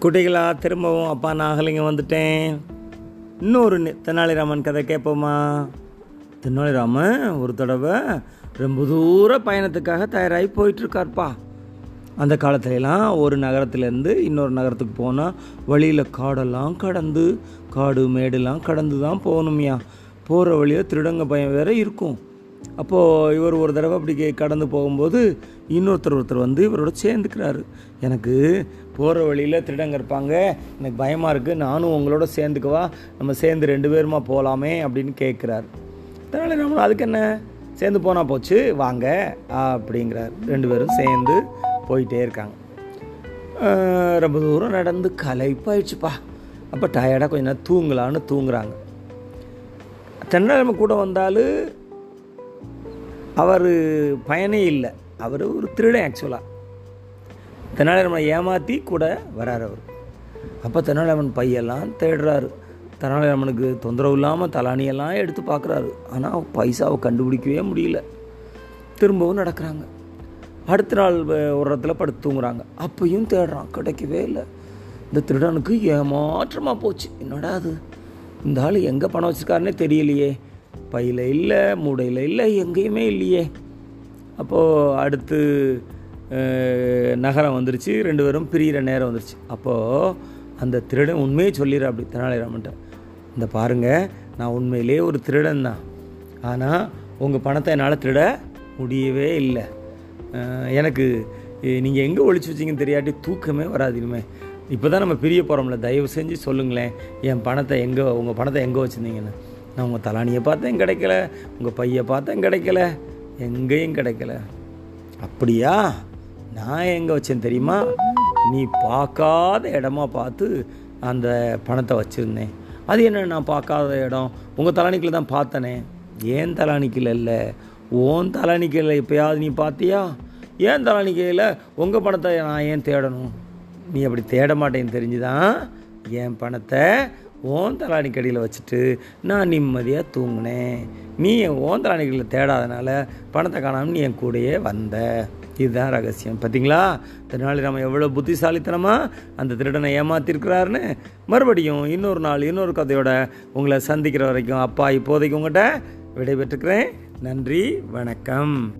குட்டிகளா திரும்பவும் அப்பா நாகலிங்கம் வந்துட்டேன். இன்னொரு தெனாலிராமன் கதை கேட்போமா தெனாலிராமன் ஒரு தடவை ரொம்ப தூர பயணத்துக்காக தயாராகி போயிட்டுருக்கார்ப்பா. அந்த காலத்துலலாம் ஒரு நகரத்துலேருந்து இன்னொரு நகரத்துக்கு போனால் வழியில் காடெல்லாம் கடந்து காடு மேடெல்லாம் கடந்து தான் போகணும்யா. போகிற வழியில் திருடங்க பயம் வேற இருக்கும். அப்போது இவர் ஒரு தடவை அப்படி கே- கடந்து போகும்போது இன்னொருத்தர் ஒருத்தர் வந்து இவரோட சேர்ந்துக்கிறாரு. எனக்கு போகிற வழியில் திருடங்க இருப்பாங்க. எனக்கு பயமாக இருக்குது நானும் உங்களோட சேர்ந்துக்குவா நம்ம சேர்ந்து ரெண்டு பேருமா போகலாமே அப்படின்னு கேட்குறாரு அதனால் நம்ம அதுக்கு என்ன? சேர்ந்து போனால் போச்சு. வாங்க அப்படிங்கிறார். ரெண்டு பேரும் சேர்ந்து போயிட்டே இருக்காங்க. ரொம்ப தூரம் நடந்து களைப்பாயிடுச்சுப்பா. அப்போ டயர்டாக கொஞ்ச நேரம் தூங்கலான்னு தூங்குறாங்க. தென்னழமை கூட வந்தாலும் அவர் பயனே இல்லை. அவர் ஒரு திருடன் ஆக்சுவலாக தெனாலிராமனை ஏமாற்றி கூட வரார் அவர். அப்போ தெனாலிராமன் பையெல்லாம் தேடுறாரு. தெனாலிராமனுக்கு தொந்தரவு இல்லாமல் தலானியெல்லாம் எடுத்து பார்க்குறாரு. ஆனால் பைசாவை கண்டுபிடிக்கவே முடியல. திரும்பவும் நடக்கிறாங்க. அடுத்த நாள் வ- ஒரு இடத்துல படுத்து தூங்குறாங்க. அப்பையும் தேடுறான். கிடைக்கவே இல்லை. இந்த திருடனுக்கு ஏமாற்றமாக போச்சு. என்னடா அது? இந்த ஆள் எங்கே பணம் வச்சுருக்காருன்னே தெரியலையே. பையில் இல்லை மூடையில் இல்லை எங்கேயுமே இல்லையே. அப்போது அடுத்து நகரம் வந்துருச்சு. ரெண்டு பேரும் பிரியிற நேரம் வந்துருச்சு. அப்போது அந்த திருடன் உண்மையை சொல்லிடுற அப்படி தெனாலிராமன்ட்ட. இந்த பாருங்கள் நான் உண்மையிலே ஒரு திருடன் தான். ஆனால் உங்கள் பணத்தை என்னால் திருட முடியவே இல்லை. எனக்கு நீங்கள் எங்கே ஒழிச்சு வச்சிங்கன்னு தெரியாட்டி தூக்கமே வராது இனிமே. இப்போ தான் நம்ம பிரிய போகிறோம்ல தயவு செஞ்சு சொல்லுங்களேன் என் பணத்தை எங்கே உங்கள் பணத்தை எங்கே வச்சுருந்தீங்கன்னு. நான் உங்கள் தலானியை பார்த்தேன் கிடைக்கல உங்கள் பையை பார்த்தேன் கிடைக்கல எங்கேயும் கிடைக்கல. அப்படியா? நான் எங்கே வச்சேன் தெரியுமா? நீ பார்க்காத இடமா பார்த்து அந்த பணத்தை வச்சுருந்தேன். அது என்ன நான் பார்க்காத இடம்? உங்கள் தலானிக்கில் தான் பார்த்தனே. ஏன் தலானிக்கில் இல்லை? ஓன் தலானிக்கையில் எப்பயாவது நீ பார்த்தியா? ஏன் தலானிக்கையில் உங்கள் பணத்தை நான் ஏன் தேடணும்? நீ அப்படி தேட மாட்டேன்னு தெரிஞ்சுதான் என் பணத்தை ஓன் தலானிக்கடியில் வச்சுட்டு நான் நிம்மதியாக தூங்கினேன். நீ என் ஓன் தலானிக்கடியில் தேடாதனால பணத்தை காணாமல் நீ என் கூடயே வந்த. இதுதான் ரகசியம். பார்த்தீங்களா திருநாளிராமன் எவ்வளோ புத்திசாலித்தனமாக அந்த திருடனை ஏமாத்திருக்கிறாருன்னு. மறுபடியும் இன்னொரு நாள் இன்னொரு கதையோட உங்களை சந்திக்கிற வரைக்கும் அப்பா இப்போதைக்கு உங்கள்கிட்ட விடைபெற்றுக்கிறேன். நன்றி வணக்கம்.